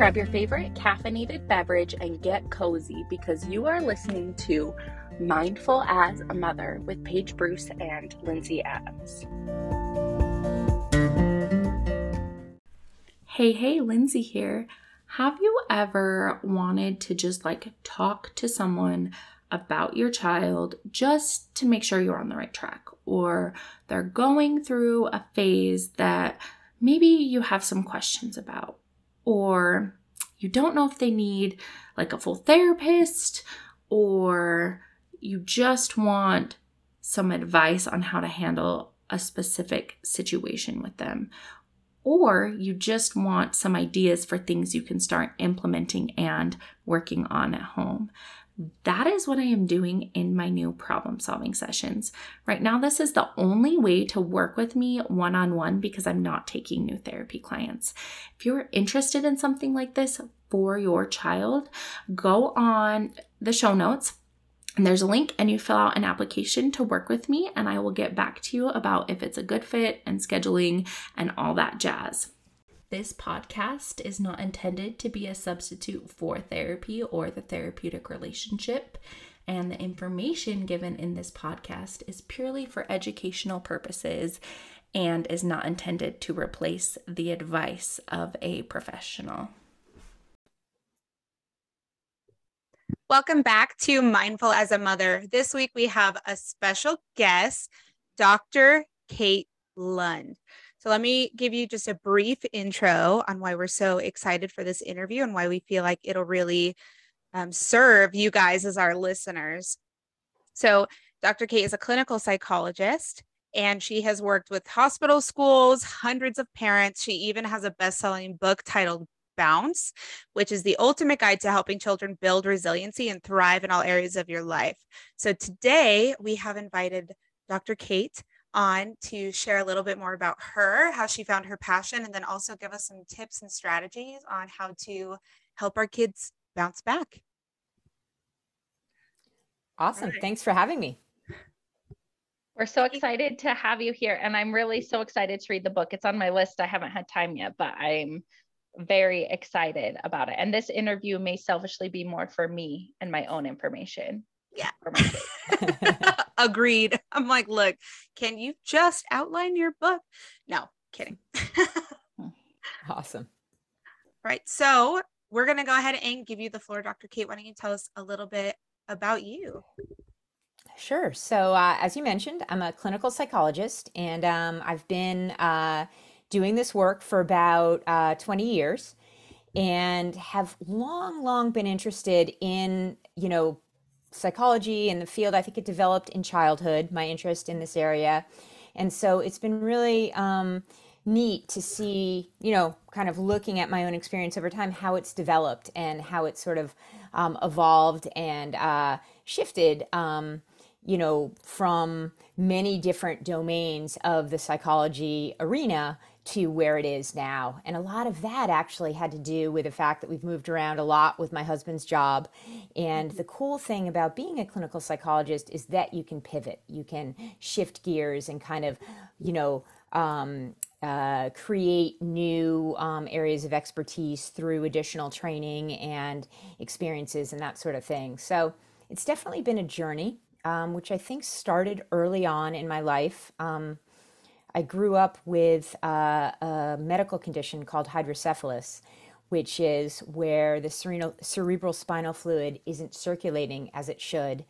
Grab your favorite caffeinated beverage and get cozy because you are listening to Mindful as a Mother with Paige Bruce and Lindsay Adams. Hey, hey, Lindsay here. Have you ever wanted to just like talk to someone about your child just to make sure you're on the right track or they're going through a phase that maybe you have some questions about or you don't know if they need like a full therapist or you just want some advice on how to handle a specific situation with them. Or you just want some ideas for things you can start implementing and working on at home. That is what I am doing in my new problem solving sessions. Right now, this is the only way to work with me one on one because I'm not taking new therapy clients. If you're interested in something like this for your child, go on the show notes and there's a link, and you fill out an application to work with me, and I will get back to you about if it's a good fit and scheduling and all that jazz. This podcast is not intended to be a substitute for therapy or the therapeutic relationship, and the information given in this podcast is purely for educational purposes and is not intended to replace the advice of a professional. Welcome back to Mindful as a Mother. This week we have a special guest, Dr. Kate Lund. So let me give you just a brief intro on why we're so excited for this interview and why we feel like it'll really um, serve you guys as our listeners. So, Dr. Kate is a clinical psychologist and she has worked with hospital schools, hundreds of parents. She even has a best selling book titled Bounce, which is the ultimate guide to helping children build resiliency and thrive in all areas of your life. So today we have invited Dr. Kate on to share a little bit more about her, how she found her passion, and then also give us some tips and strategies on how to help our kids bounce back. Awesome. Right. Thanks for having me. We're so excited to have you here. And I'm really so excited to read the book. It's on my list. I haven't had time yet, but I'm very excited about it. And this interview may selfishly be more for me and my own information. Yeah. Agreed. I'm like, look, can you just outline your book? No, kidding. awesome. Right. So we're going to go ahead and give you the floor, Dr. Kate. Why don't you tell us a little bit about you? Sure. So, uh, as you mentioned, I'm a clinical psychologist and um, I've been uh, doing this work for about uh, 20 years and have long, long been interested in, you know, psychology and the field. I think it developed in childhood, my interest in this area. And so it's been really um, neat to see, you know, kind of looking at my own experience over time, how it's developed and how it's sort of um, evolved and uh, shifted. Um, you know, from many different domains of the psychology arena to where it is now. And a lot of that actually had to do with the fact that we've moved around a lot with my husband's job. And the cool thing about being a clinical psychologist is that you can pivot, you can shift gears and kind of, you know, um, uh, create new um, areas of expertise through additional training and experiences and that sort of thing. So it's definitely been a journey, um, which I think started early on in my life. Um, I grew up with uh, a medical condition called hydrocephalus, which is where the cerebral, cerebral spinal fluid isn't circulating as it should.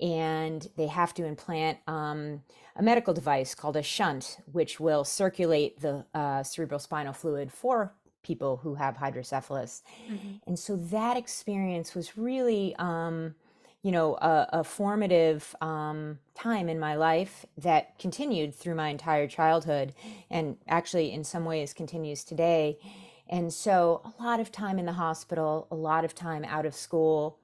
And they have to implant um, a medical device called a shunt, which will circulate the uh, cerebral spinal fluid for people who have hydrocephalus. Mm-hmm. And so that experience was really. Um, you know, a, a formative um, time in my life that continued through my entire childhood and actually in some ways continues today. And so a lot of time in the hospital, a lot of time out of school,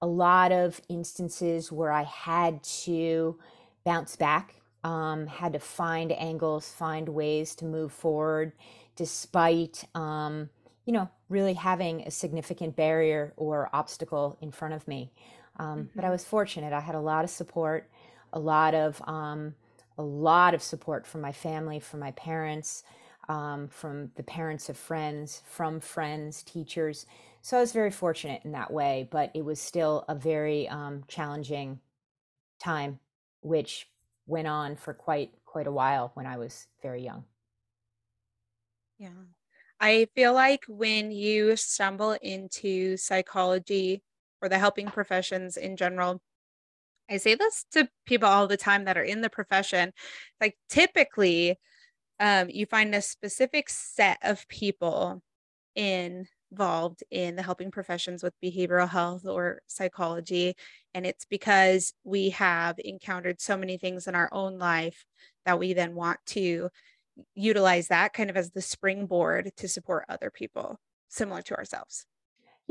a lot of instances where I had to bounce back, um, had to find angles, find ways to move forward despite, um, you know, really having a significant barrier or obstacle in front of me. Um, mm-hmm. But I mm-hmm. was fortunate. I had a lot of support, a lot of um, a lot of support from my family, from my parents, um, from the parents of friends, from friends, teachers. So I was very fortunate in that way, but it was still a very um, challenging time, which went on for quite quite a while when I was very young. Yeah. I feel like when you stumble into psychology or the helping professions in general, I say this to people all the time that are in the profession. Like typically, um, you find a specific set of people involved in the helping professions with behavioral health or psychology. And it's because we have encountered so many things in our own life that we then want to utilize that kind of as the springboard to support other people similar to ourselves.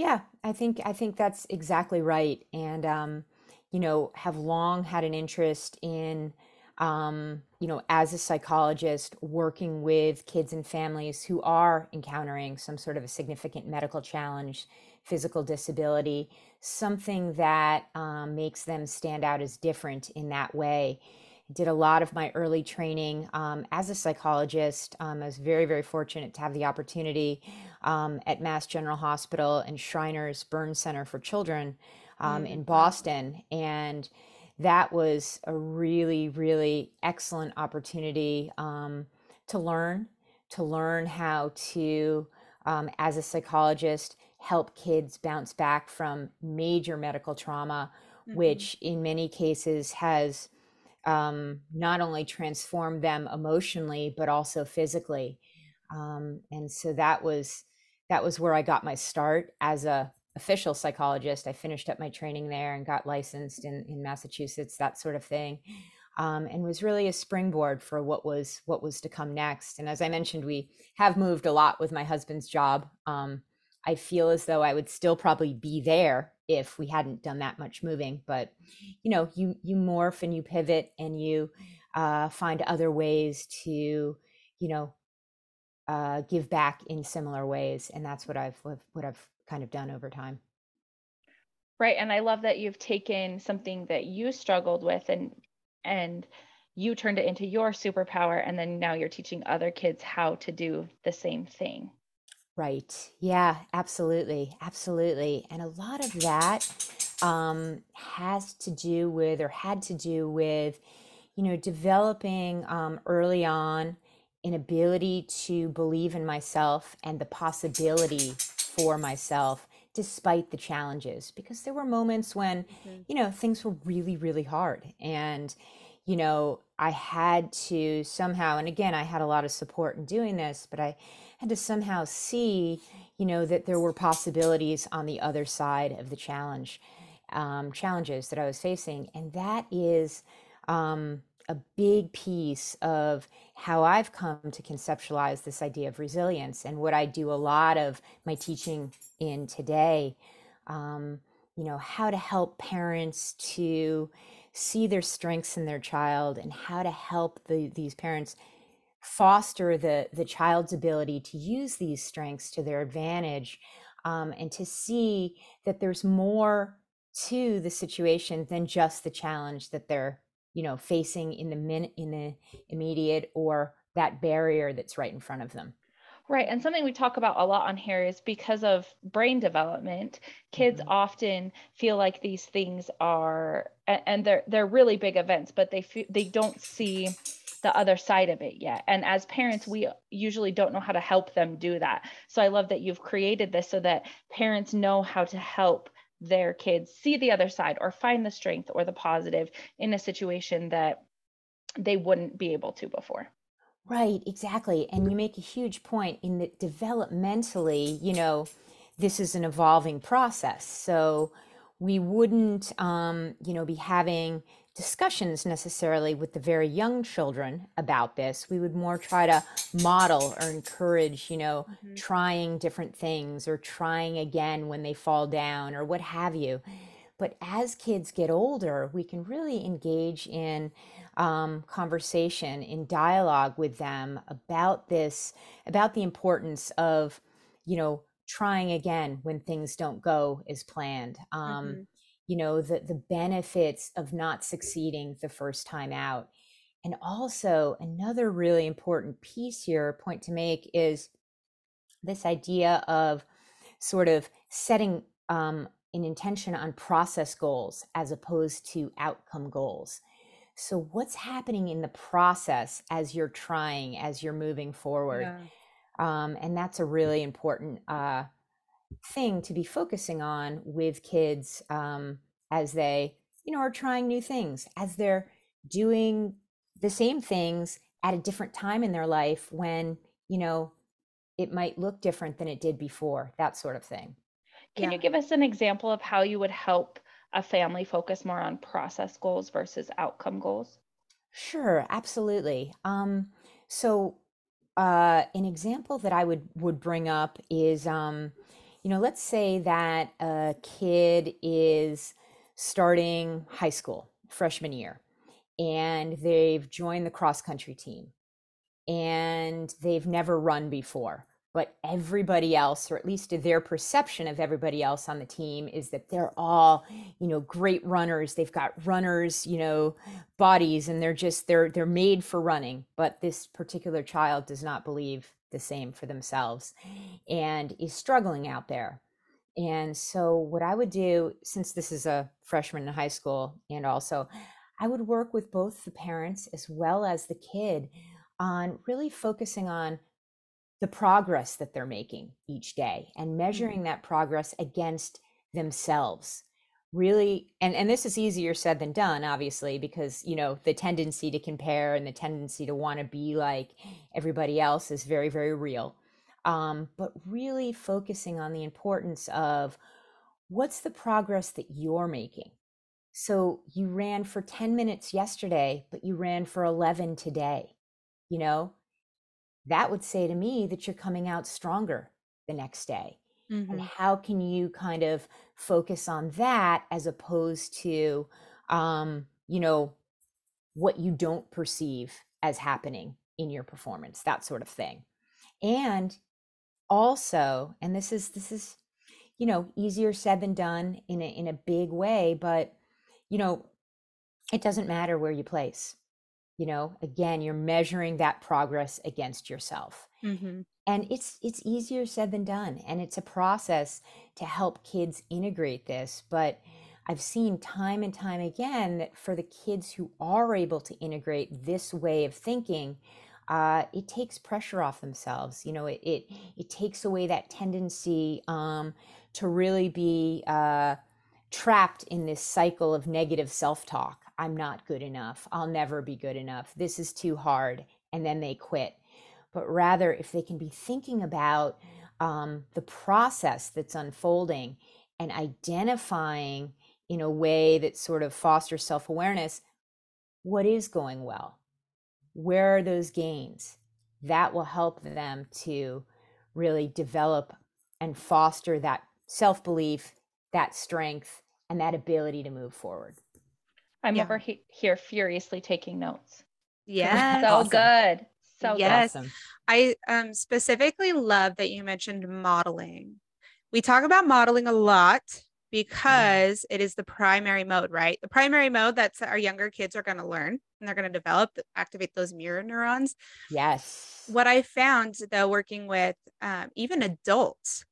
Yeah, I think I think that's exactly right. And um, you know, have long had an interest in um, you know, as a psychologist, working with kids and families who are encountering some sort of a significant medical challenge, physical disability, something that um, makes them stand out as different in that way did a lot of my early training um, as a psychologist. Um, I was very, very fortunate to have the opportunity um, at Mass General Hospital and Shriners Burn Center for Children mm-hmm. in Boston. And that was a really, really excellent opportunity um, to learn, to learn how to, um, as a psychologist, help kids bounce back from major medical trauma, mm-hmm. which in many cases has um, not only transform them emotionally but also physically. Um, and so that was that was where I got my start as a official psychologist. I finished up my training there and got licensed in, in Massachusetts, that sort of thing. Um, and was really a springboard for what was what was to come next. And as I mentioned, we have moved a lot with my husband's job. Um, I feel as though I would still probably be there if we hadn't done that much moving. But you know, you you morph and you pivot and you uh, find other ways to you know uh, give back in similar ways, and that's what I've what I've kind of done over time. Right, and I love that you've taken something that you struggled with and and you turned it into your superpower and then now you're teaching other kids how to do the same thing Right. Yeah, absolutely. Absolutely. And a lot of that um, has to do with, or had to do with, you know, developing um, early on an ability to believe in myself and the possibility for myself despite the challenges because there were moments when mm-hmm. you know things were really really hard and you know i had to somehow and again i had a lot of support in doing this but i had to somehow see, you know, that there were possibilities on the other side of the challenge, um, challenges that I was facing. And that is um, a big piece of how I've come to conceptualize this idea of resilience and what I do a lot of my teaching in today. Um, you know, how to help parents to see their strengths in their child and how to help the, these parents foster the the child's ability to use these strengths to their advantage um, and to see that there's more to the situation than just the challenge that they're you know facing in the minute in the immediate or that barrier that's right in front of them Right. And something we talk about a lot on here is because of brain development, kids mm-hmm. often feel like these things are and they're they're really big events, but they feel, they don't see the other side of it yet. And as parents, we usually don't know how to help them do that. So I love that you've created this so that parents know how to help their kids see the other side or find the strength or the positive in a situation that they wouldn't be able to before. Right, exactly. And you make a huge point in that developmentally, you know, this is an evolving process. So we wouldn't, um, you know, be having discussions necessarily with the very young children about this. We would more try to model or encourage, you know, mm-hmm. trying different things or trying again when they fall down or what have you. But as kids get older, we can really engage in um, conversation, in dialogue with them about this, about the importance of, you know, trying again when things don't go as planned. Um, mm-hmm you know the the benefits of not succeeding the first time out And also, another really important piece here, point to make, is this idea of sort of setting um, an intention on process goals as opposed to outcome goals. So, what's happening in the process as you're trying, as you're moving forward? Yeah. Um, and that's a really important uh, thing to be focusing on with kids um, as they, you know, are trying new things, as they're doing the same things at a different time in their life when, you know, it might look different than it did before, that sort of thing. Can yeah. you give us an example of how you would help a family focus more on process goals versus outcome goals? Sure, absolutely. Um, so, uh, an example that I would would bring up is, um, you know, let's say that a kid is starting high school, freshman year, and they've joined the cross country team, and they've never run before but everybody else or at least their perception of everybody else on the team is that they're all you know great runners. They've got runners you know bodies and they're just they're they're made for running. But this particular child does not believe the same for themselves and is struggling out there. And so what i would do since this is a freshman in high school and also i would work with both the parents as well as the kid on really focusing on the progress that they're making each day and mm-hmm. measuring that progress against themselves. Really and and this is easier said than done obviously because you know the tendency to compare and the tendency to want to be like everybody else is very very real. Um, but really focusing on the importance of what's the progress that you're making. So you ran for 10 minutes yesterday but you ran for 11 today you know that would say to me that you're coming out stronger the next day. Mm-hmm. And how can you kind of focus on that as opposed to, um, you know, what you don't perceive as happening in your performance, that sort of thing. And also, and this is, this is, you know, easier said than done in a, in a big way, but, you know, it doesn't matter where you place you know again you're measuring that progress against yourself mm-hmm. and it's it's easier said than done and it's a process to help kids integrate this but i've seen time and time again that for the kids who are able to integrate this way of thinking uh, it takes pressure off themselves you know it it, it takes away that tendency um, to really be uh, trapped in this cycle of negative self-talk I'm not good enough. I'll never be good enough. This is too hard. And then they quit. But rather, if they can be thinking about um, the process that's unfolding and identifying in a way that sort of fosters self awareness what is going well? Where are those gains? That will help them to really develop and foster that self belief, that strength, and that ability to move forward. I'm yeah. over he- here furiously taking notes. Yeah. so awesome. good. So yes. Awesome. I um, specifically love that you mentioned modeling. We talk about modeling a lot because mm. it is the primary mode, right? The primary mode that's our younger kids are going to learn and they're going to develop, activate those mirror neurons. Yes. What I found though, working with um, even adults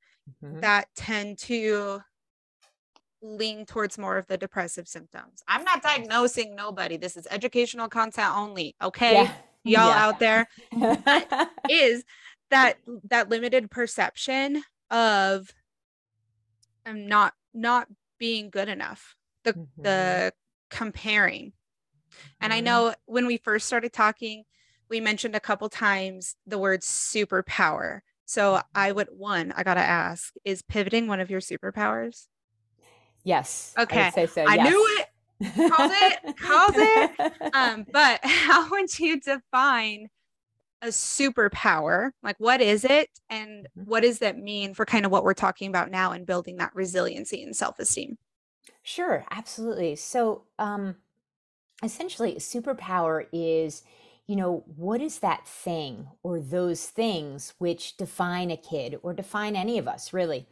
mm-hmm. that tend to lean towards more of the depressive symptoms. I'm not diagnosing nobody. This is educational content only. Okay. Yeah. Y'all yeah. out there is that that limited perception of I'm um, not not being good enough. The mm-hmm. the comparing. And mm-hmm. I know when we first started talking, we mentioned a couple times the word superpower. So I would one, I gotta ask, is pivoting one of your superpowers? Yes. Okay. I, so, I yes. knew it. Called it. Called it. Um, but how would you define a superpower? Like, what is it, and mm-hmm. what does that mean for kind of what we're talking about now and building that resiliency and self esteem? Sure, absolutely. So, um, essentially, superpower is you know, what is that thing or those things which define a kid or define any of us, really?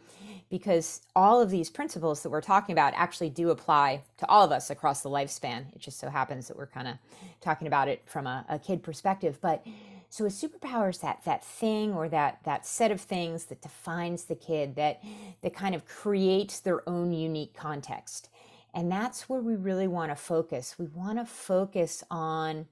Because all of these principles that we're talking about actually do apply to all of us across the lifespan. It just so happens that we're kind of talking about it from a, a kid perspective. But so a superpower is that that thing or that that set of things that defines the kid that that kind of creates their own unique context. And that's where we really want to focus. We want to focus on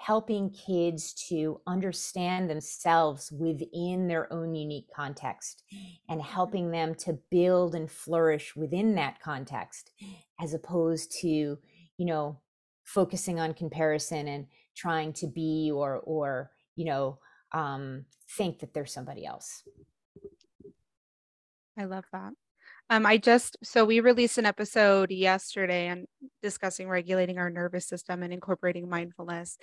helping kids to understand themselves within their own unique context and mm-hmm. helping them to build and flourish within that context as opposed to you know focusing on comparison and trying to be or or you know um, think that there's somebody else i love that um, I just so we released an episode yesterday and discussing regulating our nervous system and incorporating mindfulness.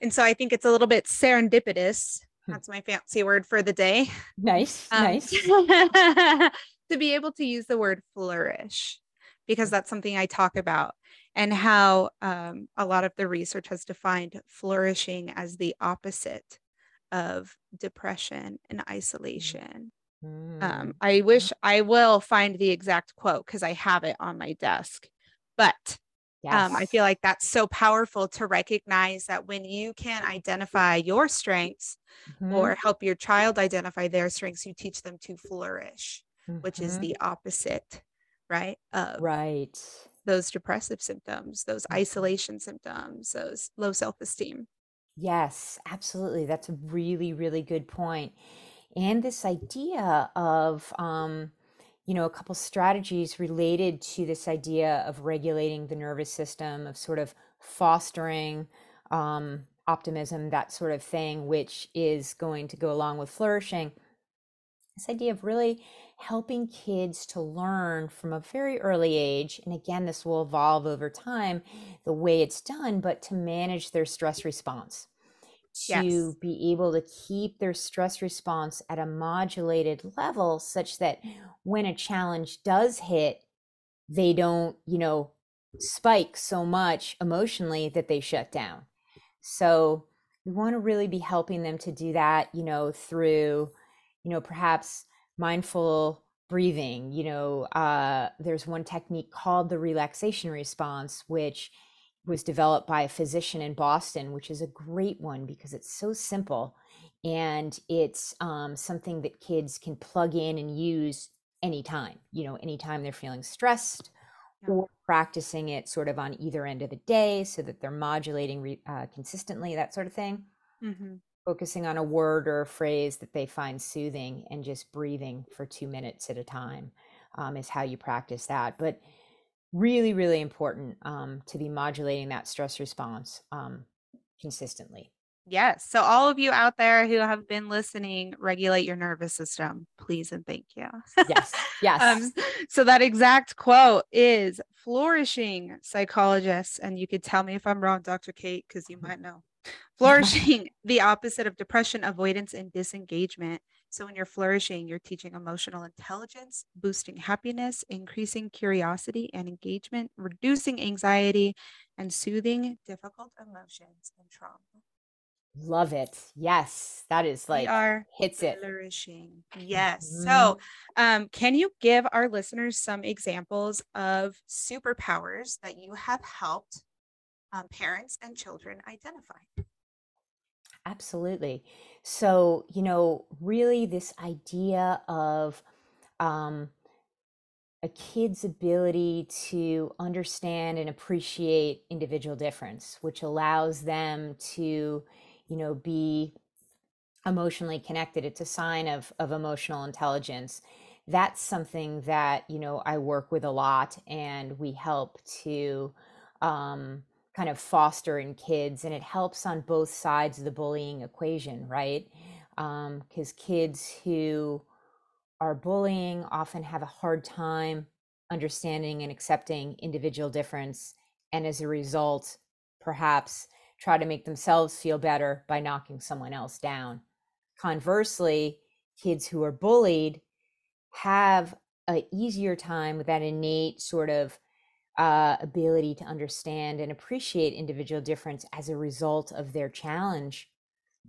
And so I think it's a little bit serendipitous. Hmm. That's my fancy word for the day. Nice, um, nice. to be able to use the word flourish because that's something I talk about and how um, a lot of the research has defined flourishing as the opposite of depression and hmm. Isolation um, mm. I wish I will find the exact quote because I have it on my desk. But yes. um, I feel like that's so powerful to recognize that when you can identify your strengths mm-hmm. or help your child identify their strengths, you teach them to flourish, mm-hmm. which is mm-hmm. the opposite, right? Of right. Those depressive symptoms, those mm-hmm. isolation symptoms, those low self esteem. Yes, absolutely. That's a really, really good point and this idea of um, you know a couple strategies related to this idea of regulating the nervous system of sort of fostering um, optimism that sort of thing which is going to go along with flourishing. This idea of really helping kids to learn from a very early age and again this will evolve over time the way it's done but to manage their stress response to yes. be able to keep their stress response at a modulated level such that when a challenge does hit, they don't, you know, spike so much emotionally that they shut down. So we want to really be helping them to do that, you know, through, you know, perhaps mindful breathing. You know, uh, there's one technique called the relaxation response, which was developed by a physician in Boston, which is a great one because it's so simple and it's um, something that kids can plug in and use anytime, you know, anytime they're feeling stressed yeah. or practicing it sort of on either end of the day so that they're modulating re- uh, consistently, that sort of thing. Mm-hmm. Focusing on a word or a phrase that they find soothing and just breathing for two minutes at a time um, is how you practice that. But really, really important um, to be modulating that stress response um, consistently. Yes. So, all of you out there who have been listening, regulate your nervous system, please and thank you. Yes. Yes. um, so, that exact quote is flourishing psychologists, and you could tell me if I'm wrong, Dr. Kate, because you might know. Flourishing, the opposite of depression, avoidance, and disengagement, so when you're flourishing, you're teaching emotional intelligence, boosting happiness, increasing curiosity and engagement, reducing anxiety, and soothing difficult emotions and trauma. Love it. Yes, that is like we are hits it. Flourishing. Yes. Mm-hmm. So, um, can you give our listeners some examples of superpowers that you have helped um, parents and children identify? Absolutely. So, you know, really this idea of um, a kid's ability to understand and appreciate individual difference, which allows them to, you know, be emotionally connected. It's a sign of, of emotional intelligence. That's something that, you know, I work with a lot and we help to, um, kind of foster in kids and it helps on both sides of the bullying equation right? Because um, kids who are bullying often have a hard time understanding and accepting individual difference and as a result perhaps try to make themselves feel better by knocking someone else down. Conversely kids who are bullied have a easier time with that innate sort of uh, ability to understand and appreciate individual difference as a result of their challenge,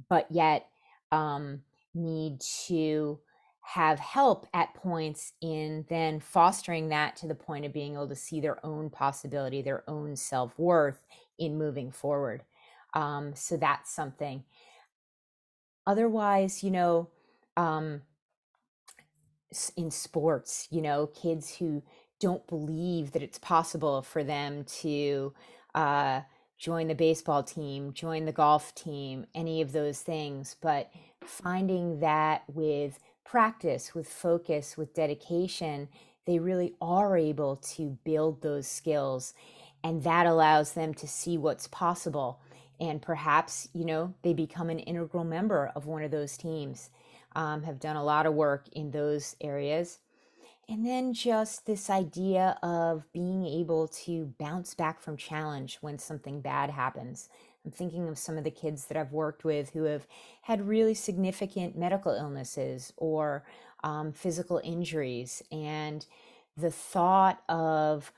but yet um, need to have help at points in then fostering that to the point of being able to see their own possibility, their own self worth in moving forward. Um, so that's something. Otherwise, you know, um, in sports, you know, kids who don't believe that it's possible for them to uh, join the baseball team, join the golf team, any of those things, but finding that with practice, with focus, with dedication, they really are able to build those skills. And that allows them to see what's possible. And perhaps, you know, they become an integral member of one of those teams, um, have done a lot of work in those areas. And then just this idea of being able to bounce back from challenge when something bad happens. I'm thinking of some of the kids that I've worked with who have had really significant medical illnesses or um, physical injuries. And the thought of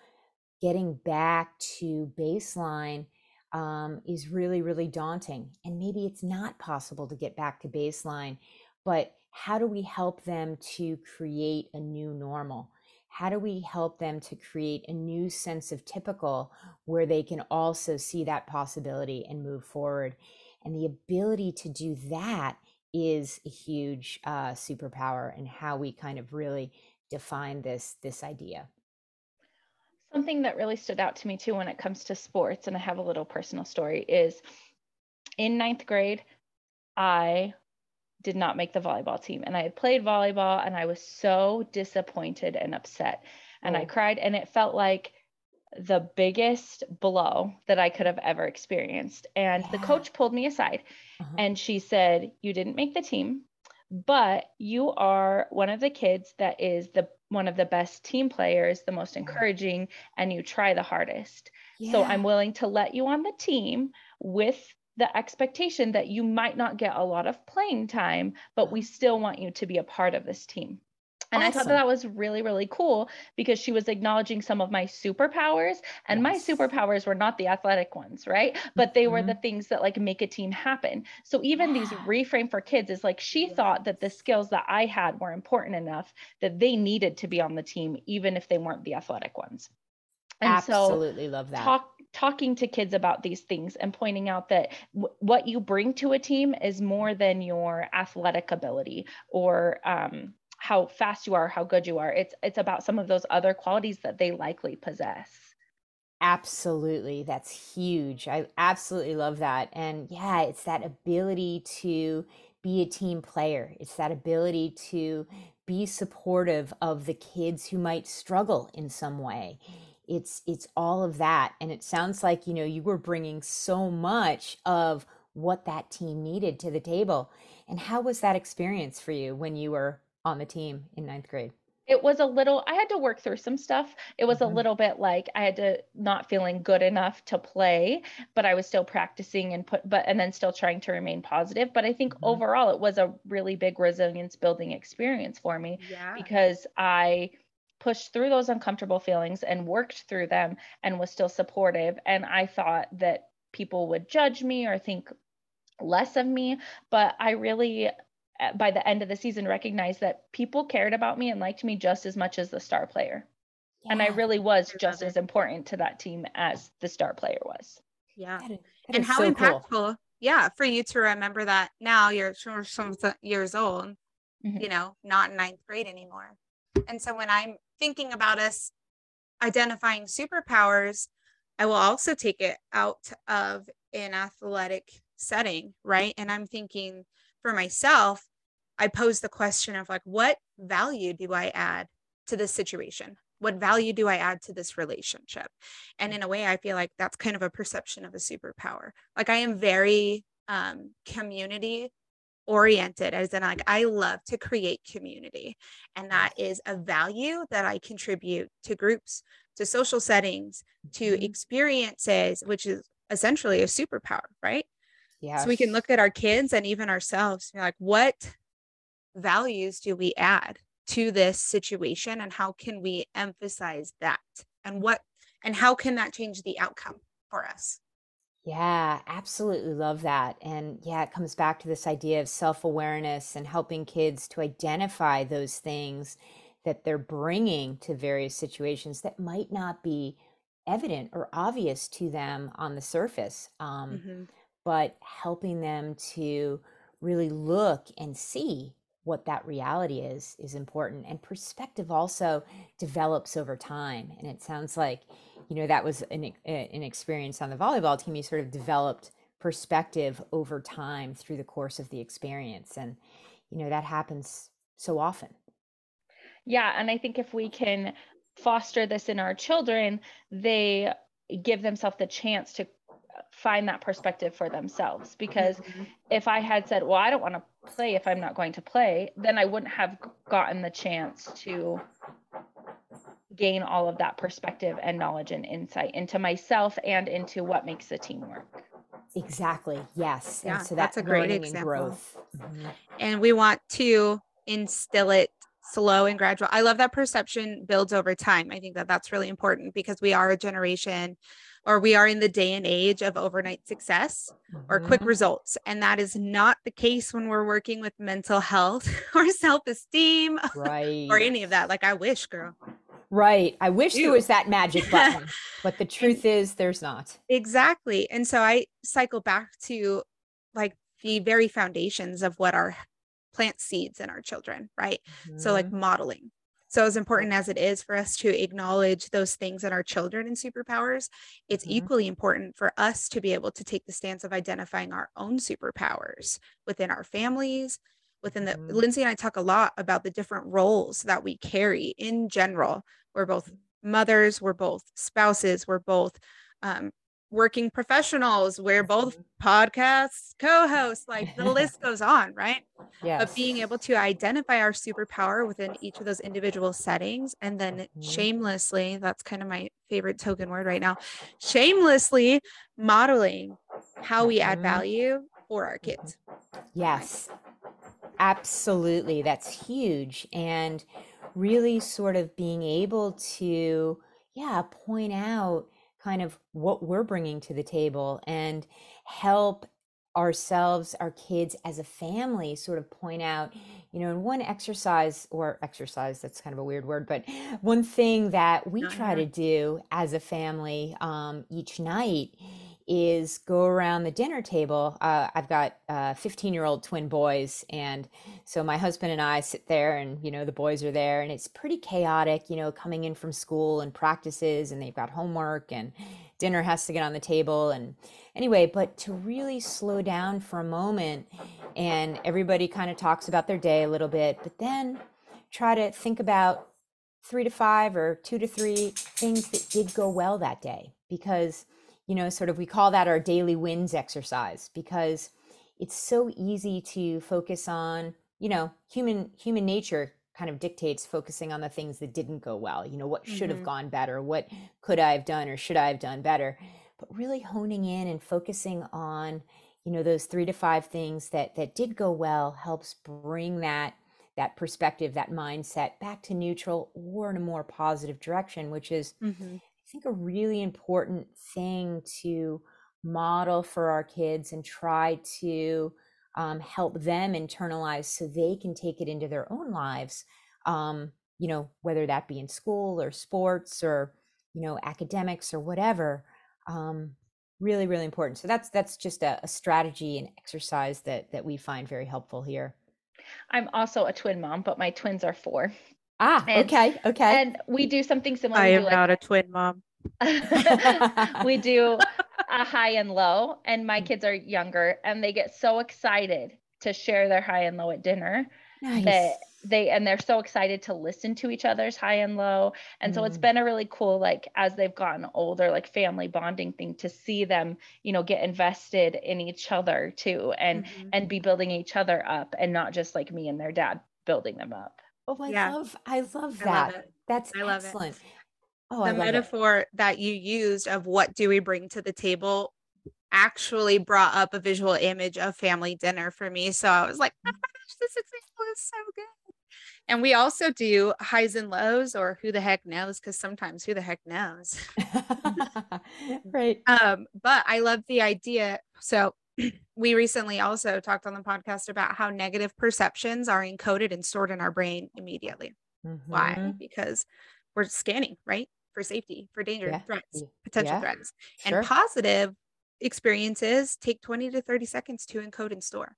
getting back to baseline um, is really, really daunting. And maybe it's not possible to get back to baseline, but how do we help them to create a new normal? how do we help them to create a new sense of typical where they can also see that possibility and move forward and the ability to do that is a huge uh, superpower and how we kind of really define this this idea something that really stood out to me too when it comes to sports and i have a little personal story is in ninth grade i did not make the volleyball team. And I had played volleyball and I was so disappointed and upset. And oh. I cried and it felt like the biggest blow that I could have ever experienced. And yeah. the coach pulled me aside uh-huh. and she said, You didn't make the team, but you are one of the kids that is the one of the best team players, the most encouraging, and you try the hardest. Yeah. So I'm willing to let you on the team with the expectation that you might not get a lot of playing time, but we still want you to be a part of this team. And awesome. I thought that, that was really, really cool because she was acknowledging some of my superpowers. And yes. my superpowers were not the athletic ones, right? But they mm-hmm. were the things that like make a team happen. So even yeah. these reframe for kids is like she yeah. thought that the skills that I had were important enough that they needed to be on the team, even if they weren't the athletic ones. And Absolutely so love that. Talk talking to kids about these things and pointing out that w- what you bring to a team is more than your athletic ability or um, how fast you are, how good you are. It's it's about some of those other qualities that they likely possess. Absolutely. That's huge. I absolutely love that. And yeah, it's that ability to be a team player. It's that ability to be supportive of the kids who might struggle in some way it's it's all of that and it sounds like you know you were bringing so much of what that team needed to the table and how was that experience for you when you were on the team in ninth grade it was a little i had to work through some stuff it was mm-hmm. a little bit like i had to not feeling good enough to play but i was still practicing and put but and then still trying to remain positive but i think mm-hmm. overall it was a really big resilience building experience for me yeah. because i pushed through those uncomfortable feelings and worked through them and was still supportive. And I thought that people would judge me or think less of me, but I really eh, by the end of the season recognized that people cared about me and liked me just as much as the star player. Yeah. And I really was just as important to that team as the star player was. Yeah. That is, that and how so impactful. Cool. Yeah, for you to remember that now you're some years old, mm-hmm. you know, not in ninth grade anymore. And so when I'm thinking about us identifying superpowers, I will also take it out of an athletic setting, right? And I'm thinking for myself, I pose the question of like, what value do I add to this situation? What value do I add to this relationship? And in a way, I feel like that's kind of a perception of a superpower. Like I am very um, community oriented as in like i love to create community and that is a value that i contribute to groups to social settings to mm-hmm. experiences which is essentially a superpower right? Yeah so we can look at our kids and even ourselves like what values do we add to this situation and how can we emphasize that? And what and how can that change the outcome for us Yeah, absolutely love that. And yeah, it comes back to this idea of self awareness and helping kids to identify those things that they're bringing to various situations that might not be evident or obvious to them on the surface, um, hmm but helping them to really look and see what that reality is is important and perspective also develops over time and it sounds like you know that was an, an experience on the volleyball team you sort of developed perspective over time through the course of the experience and you know that happens so often Yeah, and I think if we can foster this in our children, they give themselves the chance to find that perspective for themselves. Because Mhm. if I had said, well, I don't want to play if I'm not going to play, then I wouldn't have gotten the chance to gain all of that perspective and knowledge and insight into myself and into what makes the team work. exactly yes Yeah, and so that's a great learning and example. growth Mhm. and we want to instill it slow and gradual. I love that perception builds over time. I think that that's really important because we are a generation or we are in the day and age of overnight success or quick Mhm. results. And that is not the case when we're working with mental health or self esteem right or any of that. Like, I wish, girl. Right i wish there was that magic button but the truth is there's not Exactly. And so I cycle back to like the very foundations of what our plant seeds in our children, right? So, like Mhm. modeling. So, as important as it is for us to acknowledge those things in our children and superpowers, it's Mhm. equally important for us to be able to take the stance of identifying our own superpowers within our families. Within the Mhm. Lindsay and I talk a lot about the different roles that we carry in general. We're both mothers, we're both spouses, we're both um, working professionals, we're both podcasts co-hosts, like the list goes on, right? yes but being able to identify our superpower within each of those individual settings and then Mhm. shamelessly that's kind of my favorite token word right now shamelessly modeling how we add Mhm. value for our kids Yes, absolutely. That's huge. And really sort of being able to, yeah, point out kind of what we're bringing to the table and help ourselves, our kids as a family sort of point out, you know, in one exercise or exercise, that's kind of a weird word, but one thing that we try to do as a family um, each night is go around the dinner table. Uh, I've got uh, 15 year old twin boys. And so my husband and I sit there, and, you know, the boys are there, and it's pretty chaotic, you know, coming in from school and practices, and they've got homework, and dinner has to get on the table. And anyway, but to really slow down for a moment, and everybody kind of talks about their day a little bit, but then try to think about three to five or two to three things that did go well that day because you know sort of we call that our daily wins exercise because it's so easy to focus on you know human human nature kind of dictates focusing on the things that didn't go well you know what should have Mhm. gone better what could i have done or should i have done better but really honing in and focusing on you know those three to five things that that did go well helps bring that that perspective that mindset back to neutral or in a more positive direction which is Mhm. Think a really important thing to model for our kids and try to um, help them internalize so they can take it into their own lives. Um, you know, whether that be in school or sports or you know academics or whatever. Um, really, really important. So that's that's just a, a strategy and exercise that that we find very helpful here. I'm also a twin mom, but my twins are four. Ah, And- okay, okay. And we do something similar. i am like, not a twin mom we do a high and low, and my Mm. kids are younger, and they get so excited to share their high and low at dinner nice. that they and they're so excited to listen to each other's high and low. And so it's been a really cool, like as they've gotten older, like family bonding thing to see them, you know, get invested in each other too, and Mhm. and be building each other up, and not just like me and their dad building them up. Oh, I Yeah. love, I love I that. love it. That's I love it. excellent. Oh, I the love it. metaphor that you used of what do we bring to the table actually brought up a visual image of family dinner for me. So I was like, oh my gosh, this example is so good. And we also do highs and lows or who the heck knows, because sometimes who the heck knows. right. Um, but I love the idea. So we recently also talked on the podcast about how negative perceptions are encoded and stored in our brain immediately. Why? Mhm. Because we're scanning, right? For safety, for danger, Yeah. threats, potential yeah. threats. Sure. And positive experiences take 20 to 30 seconds to encode and store.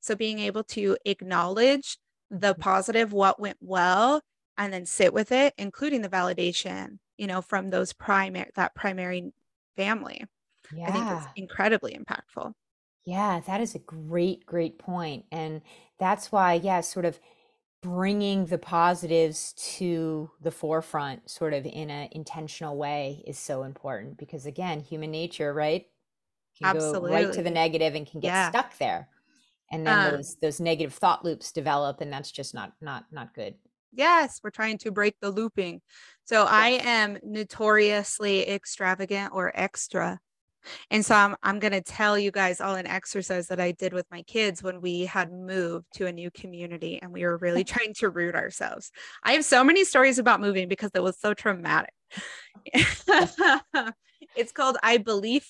So being able to acknowledge the Mm-hmm. positive, what went well, and then sit with it, including the validation, you know, from those primary that primary family, I think is incredibly impactful. Yeah, that is a great, great point. And that's why, yeah, sort of bringing the positives to the forefront, sort of in an intentional way, is so important because, again, human nature, right? Can go right to the negative and can get Yeah. stuck there. And then Um, those those negative thought loops develop, and that's just not not not good. Yes, we're trying to break the looping. So I am notoriously extravagant or extra. And so I'm, I'm going to tell you guys all an exercise that I did with my kids when we had moved to a new community and we were really trying to root ourselves. I have so many stories about moving because it was so traumatic. it's called I Believe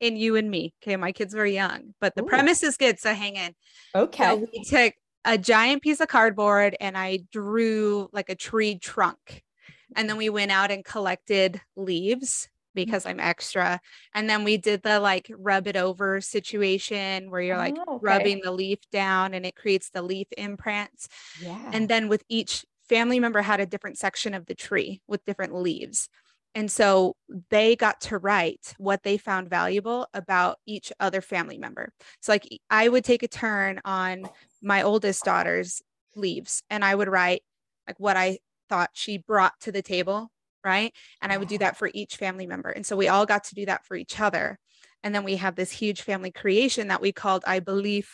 in You and Me. Okay. My kids were young, but the Ooh. premise is good. So hang in. So Okay. we took a giant piece of cardboard and I drew like a tree trunk. And then we went out and collected leaves because I'm extra. And then we did the like rub it over situation where you're like Oh, okay. rubbing the leaf down and it creates the leaf imprints. Yeah. And then with each family member had a different section of the tree with different leaves. And so they got to write what they found valuable about each other family member. So, like, I would take a turn on my oldest daughter's leaves and I would write like what I thought she brought to the table. Right. And I would do that for each family member. And so we all got to do that for each other. And then we have this huge family creation that we called I Believe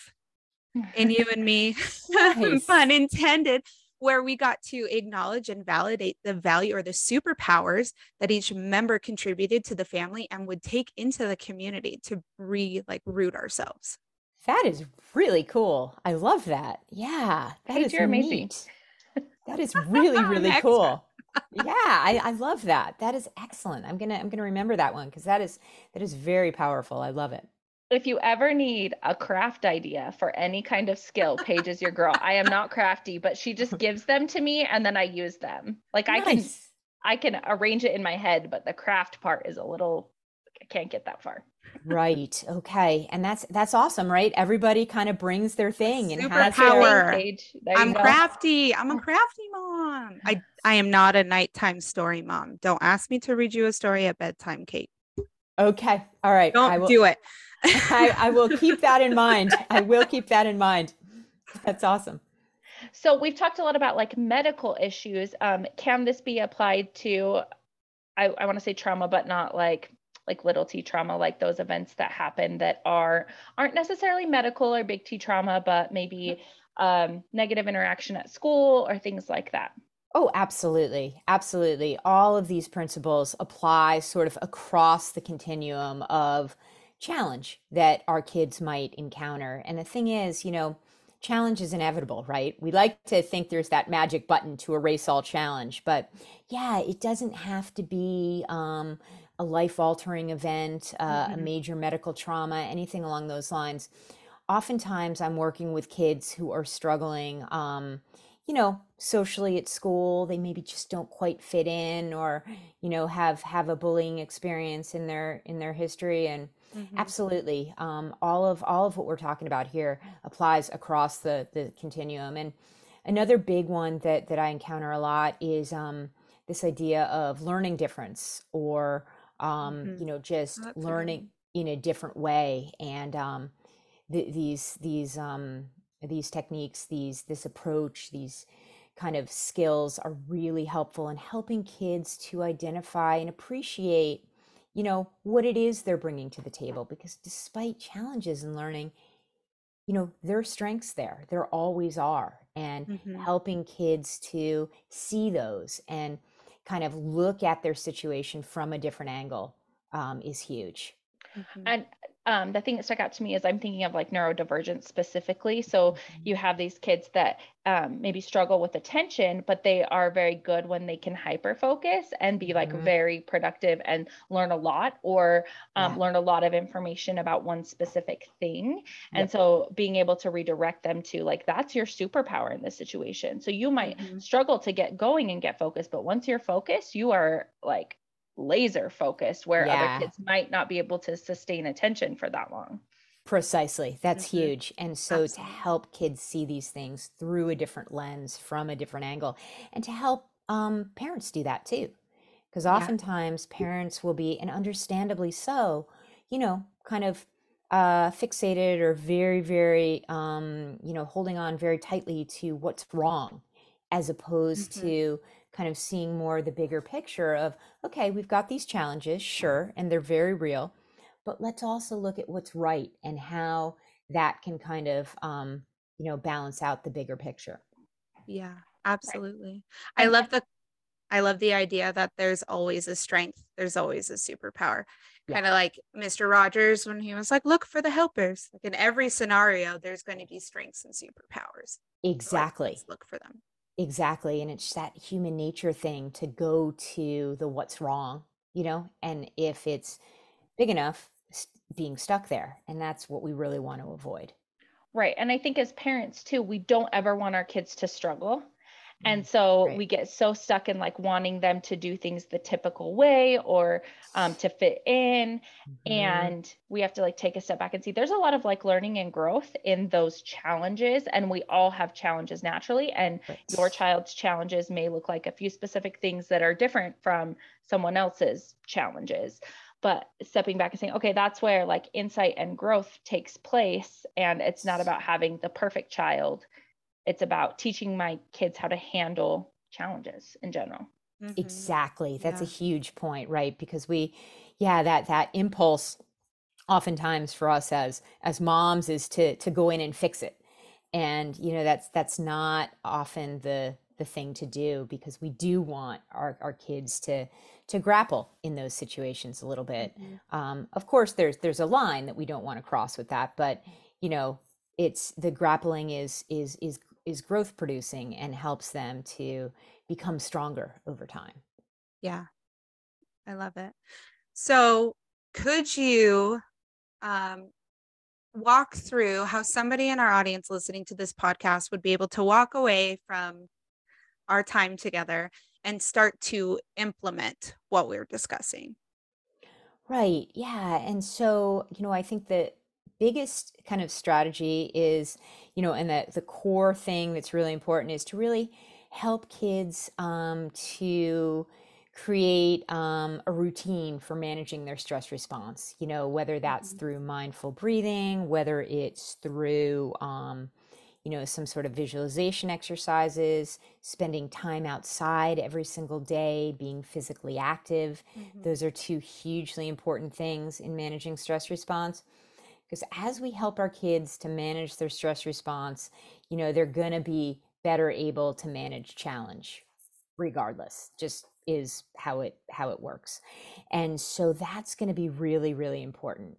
in you and me, Nice. pun intended, where we got to acknowledge and validate the value or the superpowers that each member contributed to the family and would take into the community to re like root ourselves. That is really cool. I love that. Yeah, that Paige, is you're amazing. neat. That is really, really extra. cool. Yeah, I, I love that. That is excellent. I'm gonna I'm gonna remember that one because that is that is very powerful. I love it. If you ever need a craft idea for any kind of skill, Paige is your girl. I am not crafty, but she just gives them to me and then I use them. Like I can I can arrange it in my head, but the craft part is a little I can't get that far. Right. Okay. And that's that's awesome, right? Everybody kind of brings their thing and has That's your their Superpower. Paige. There you I'm go. crafty. I'm a crafty mom. I I am not a nighttime story mom. Don't ask me to read you a story at bedtime, Kate. Okay. All right. Don't I will do it. I, I will keep that in mind. I will keep that in mind. That's awesome. So we've talked a lot about like medical issues. Um, can this be applied to, I, I want to say trauma, but not like like little t trauma, like those events that happen that are aren't necessarily medical or big T trauma, but maybe um, negative interaction at school or things like that. Oh, absolutely. Absolutely. All of these principles apply sort of across the continuum of challenge that our kids might encounter. And the thing is, you know, challenge is inevitable, right? We like to think there's that magic button to erase all challenge, but yeah, it doesn't have to be um, a life altering event, uh, a Mhm. major medical trauma, anything along those lines. Oftentimes, I'm working with kids who are struggling. Um, you know socially at school they maybe just don't quite fit in or you know have have a bullying experience in their in their history and Mhm. absolutely um, all of all of what we're talking about here applies across the the continuum and another big one that that i encounter a lot is um, this idea of learning difference or um, Mhm. you know just That's learning in a different way and um, th- these these um, these techniques these this approach these kind of skills are really helpful in helping kids to identify and appreciate you know what it is they're bringing to the table because despite challenges in learning you know there are strengths there there always are and Mhm. helping kids to see those and kind of look at their situation from a different angle um, is huge Mhm. And um, the thing that stuck out to me is I'm thinking of like neurodivergence specifically. So Mm-hmm. you have these kids that um, maybe struggle with attention, but they are very good when they can hyper focus and be like Mhm. very productive and learn a lot or um, Yeah. learn a lot of information about one specific thing. And Yep. so being able to redirect them to like, that's your superpower in this situation. So you might Mhm. struggle to get going and get focused, but once you're focused, you are like laser focused where Yeah. other kids might not be able to sustain attention for that long. Precisely. That's Mhm. huge. And so to help kids see these things through a different lens, from a different angle, and to help um, parents do that too. Because Yeah. oftentimes parents will be, and understandably so, you know, kind of uh, fixated or very, very, um, you know, holding on very tightly to what's wrong, as opposed Mhm. to kind of seeing more the bigger picture of, okay, we've got these challenges, sure, and they're very real but let's also look at what's right and how that can kind of um, you know balance out the bigger picture Yeah, absolutely. I love the I love the idea that there's always a strength. There's always a superpower. Yeah. Kind of like Mr. Rogers when he was like, look for the helpers. Like in every scenario, there's going to be strengths and superpowers. So, exactly let's look for them. Exactly and it's that human nature thing to go to the what's wrong you know and if it's big enough being stuck there and that's what we really want to avoid Right. And I think as parents too, we don't ever want our kids to struggle. And Mm, so right. we get so stuck in like wanting them to do things the typical way or um, to fit in. Mhm. And we have to like take a step back and see there's a lot of like learning and growth in those challenges. And we all have challenges naturally. And your child's challenges may look like a few specific things that are different from someone else's challenges but stepping back and saying okay that's where like insight and growth takes place and it's not about having the perfect child it's about teaching my kids how to handle challenges in general Mhm. Exactly. That's a huge point, right? Because we, yeah, that that impulse oftentimes for us as as moms is to to go in and fix it. And you know, that's that's not often the the thing to do because we do want our our kids to to grapple in those situations a little bit. Mhm. Um, of course, there's there's a line that we don't want to cross with that, but you know, it's the grappling is is is is growth producing and helps them to become stronger over time. Yeah, I love it. So, could you um, walk through how somebody in our audience listening to this podcast would be able to walk away from our time together and start to implement what we're discussing? Right. Yeah. And so, you know, I think the biggest kind of strategy is, you know, and the the core thing that's really important is to really help kids um, to create um, a routine for managing their stress response. You know, whether that's Mhm. through mindful breathing, whether it's through um, you know, some sort of visualization exercises, spending time outside every single day, being physically active. Those are two hugely important things in managing stress response. Because as we help our kids to manage their stress response, you know, they're going to be better able to manage challenge regardless. Just is how it how it works. And so that's going to be really really important.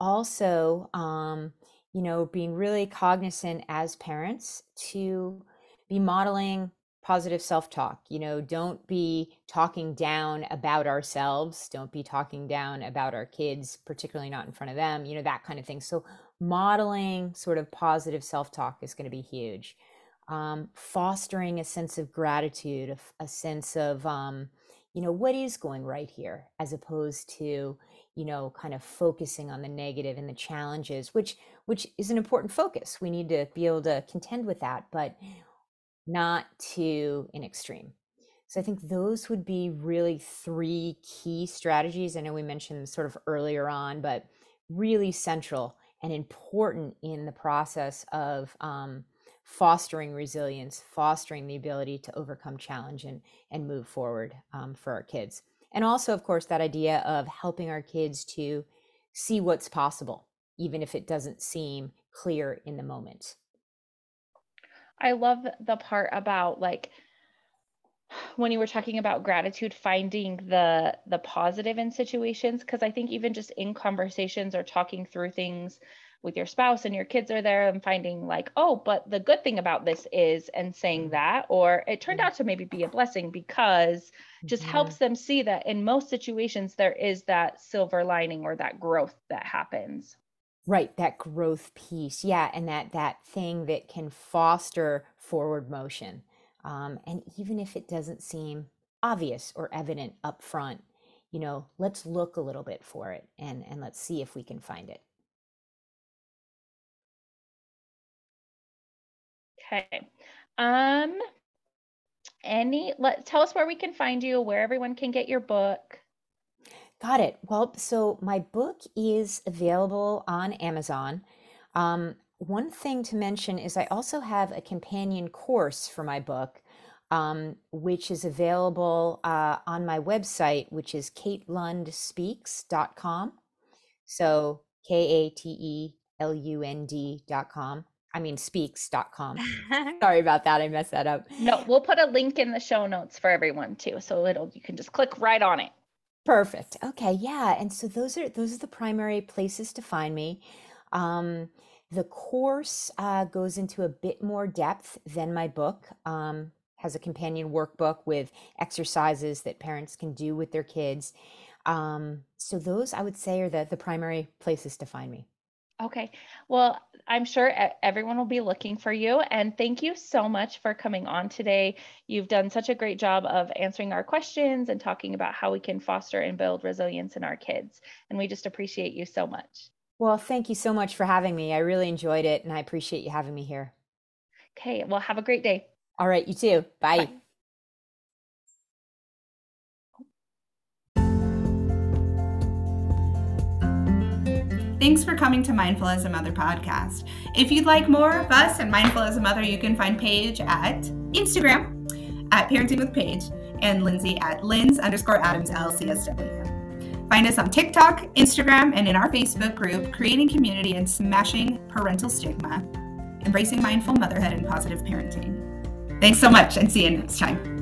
Also, um, you know, being really cognizant as parents to be modeling positive self-talk. You know, don't be talking down about ourselves, don't be talking down about our kids, particularly not in front of them, you know, that kind of thing. So modeling sort of positive self-talk is going to be huge. Um, fostering a sense of gratitude, a sense of, um, you know, what is going right here, as opposed to, you know, kind of focusing on the negative and the challenges, which which is an important focus. We need to be able to contend with that, but not to an extreme. So I think those would be really three key strategies. I know we mentioned them sort of earlier on, but really central and important in the process of um, fostering resilience, fostering the ability to overcome challenge and, and move forward um, for our kids. And also, of course, that idea of helping our kids to see what's possible, even if it doesn't seem clear in the moment. I love the part about like when you were talking about gratitude finding the the positive in situations because i think even just in conversations or talking through things with your spouse and your kids are there and finding like oh but the good thing about this is and saying mm-hmm. that or it turned mm-hmm. out to maybe be a blessing because just mm-hmm. helps them see that in most situations there is that silver lining or that growth that happens right that growth piece yeah and that that thing that can foster forward motion um, and even if it doesn't seem obvious or evident up front you know let's look a little bit for it and and let's see if we can find it Okay. Um any let tell us where we can find you, where everyone can get your book. Got it. Well, so my book is available on Amazon. Um, one thing to mention is I also have a companion course for my book, um, which is available uh, on my website, which is katelundspeaks.com. So K A T E L U N D.com. I mean, speaks.com. Sorry about that. I messed that up. No, we'll put a link in the show notes for everyone too. So it'll, you can just click right on it. Perfect. Okay. Yeah. And so those are, those are the primary places to find me. Um, the course uh, goes into a bit more depth than my book. Um, has a companion workbook with exercises that parents can do with their kids. Um, so those I would say are the the primary places to find me. Okay. Well, I'm sure everyone will be looking for you. And thank you so much for coming on today. You've done such a great job of answering our questions and talking about how we can foster and build resilience in our kids. And we just appreciate you so much. Well, thank you so much for having me. I really enjoyed it and I appreciate you having me here. Okay. Well, have a great day. All right. You too. Bye. Bye. Thanks for coming to Mindful as a Mother podcast. If you'd like more of us and Mindful as a Mother, you can find Paige at Instagram at Parenting with Paige and Lindsay at Linz underscore Adams LCSW. Find us on TikTok, Instagram, and in our Facebook group, Creating Community and Smashing Parental Stigma, Embracing Mindful Motherhood and Positive Parenting. Thanks so much and see you next time.